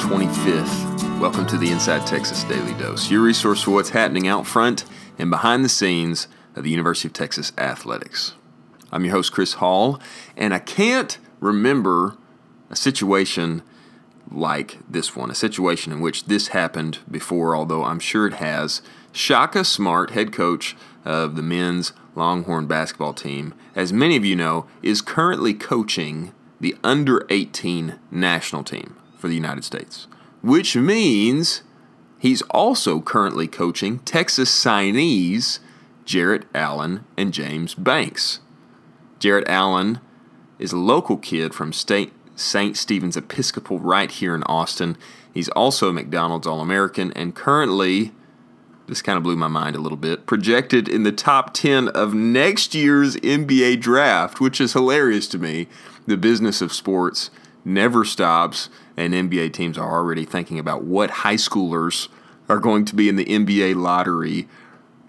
25th. Welcome to the Inside Texas Daily Dose, your resource for what's happening out front and behind the scenes of the University of Texas athletics. I'm your host, Chris Hall, and I can't remember a situation like this one, a situation in which this happened before, although I'm sure it has. Shaka Smart, head coach of the men's Longhorn basketball team, as many of you know, is currently coaching the under 18 national team for the United States, which means he's also currently coaching Texas signees Jarrett Allen and James Banks. Jarrett Allen is a local kid from State St. Stephen's Episcopal right here in Austin. He's also a McDonald's All American and currently, this kind of blew my mind a little bit, projected in the top 10 of next year's NBA draft, which is hilarious to me. The business of sports never stops, and NBA teams are already thinking about what high schoolers are going to be in the NBA lottery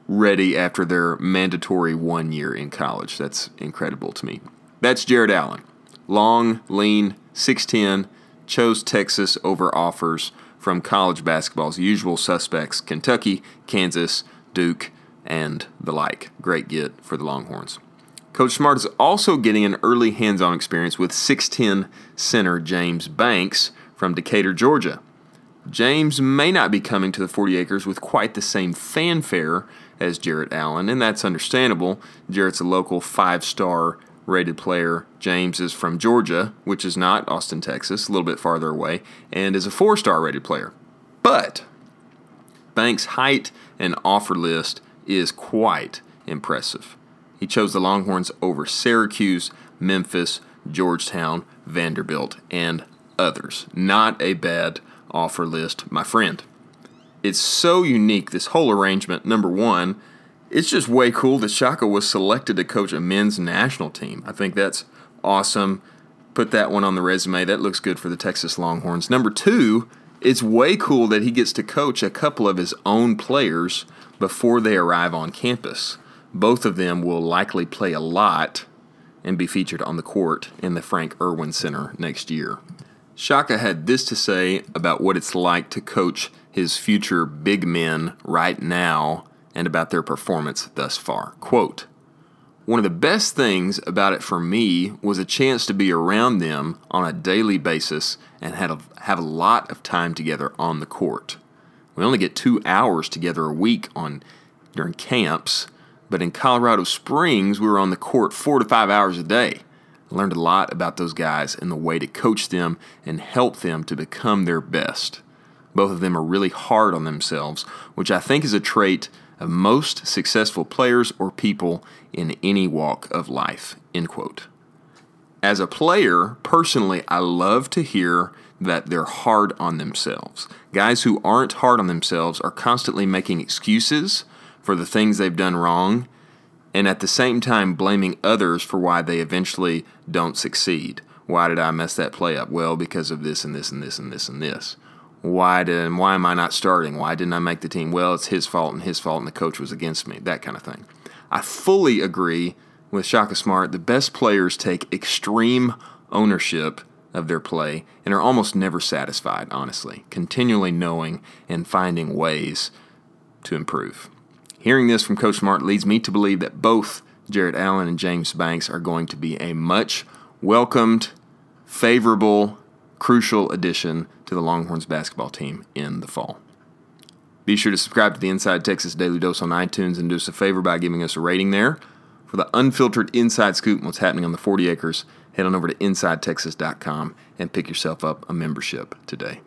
ready after their mandatory one year in college. That's incredible to me. That's Jarrett Allen. Long, lean, 6'10, chose Texas over offers from college basketball's usual suspects Kentucky, Kansas, Duke, and the like. Great get for the Longhorns. Coach Smart is also getting an early hands on experience with 6'10 center James Banks from Decatur, Georgia. James may not be coming to the 40 acres with quite the same fanfare as Jarrett Allen, and that's understandable. Jarrett's a local five star rated player. James is from Georgia, which is not Austin, Texas, a little bit farther away, and is a four star rated player. But Banks' height and offer list is quite impressive. He chose the Longhorns over Syracuse, Memphis, Georgetown, Vanderbilt, and others. Not a bad offer list, my friend. It's so unique, this whole arrangement. Number one, it's just way cool that Shaka was selected to coach a men's national team. I think that's awesome. Put that one on the resume. That looks good for the Texas Longhorns. Number two, it's way cool that he gets to coach a couple of his own players before they arrive on campus. Both of them will likely play a lot and be featured on the court in the Frank Erwin Center next year. Shaka had this to say about what it's like to coach his future big men right now and about their performance thus far. Quote, one of the best things about it for me was a chance to be around them on a daily basis and had a, have a lot of time together on the court. We only get two hours together a week on during camps, but in Colorado Springs, we were on the court four to five hours a day. I learned a lot about those guys and the way to coach them and help them to become their best. Both of them are really hard on themselves, which I think is a trait of most successful players or people in any walk of life. End quote. As a player, personally, I love to hear that they're hard on themselves. Guys who aren't hard on themselves are constantly making excuses for the things they've done wrong and at the same time blaming others for why they eventually don't succeed. Why did I mess that play up? Well, because of this and this and this and this and this. Why did why am I not starting? Why didn't I make the team? Well, it's his fault and his fault and the coach was against me. That kind of thing. I fully agree with Shaka Smart. The best players take extreme ownership of their play and are almost never satisfied, honestly, continually knowing and finding ways to improve. Hearing this from Coach Smart leads me to believe that both Jarrett Allen and James Banks are going to be a much welcomed, favorable, crucial addition to the Longhorns basketball team in the fall. Be sure to subscribe to the Inside Texas Daily Dose on iTunes and do us a favor by giving us a rating there. For the unfiltered inside scoop on what's happening on the 40 acres, head on over to InsideTexas.com and pick yourself up a membership today.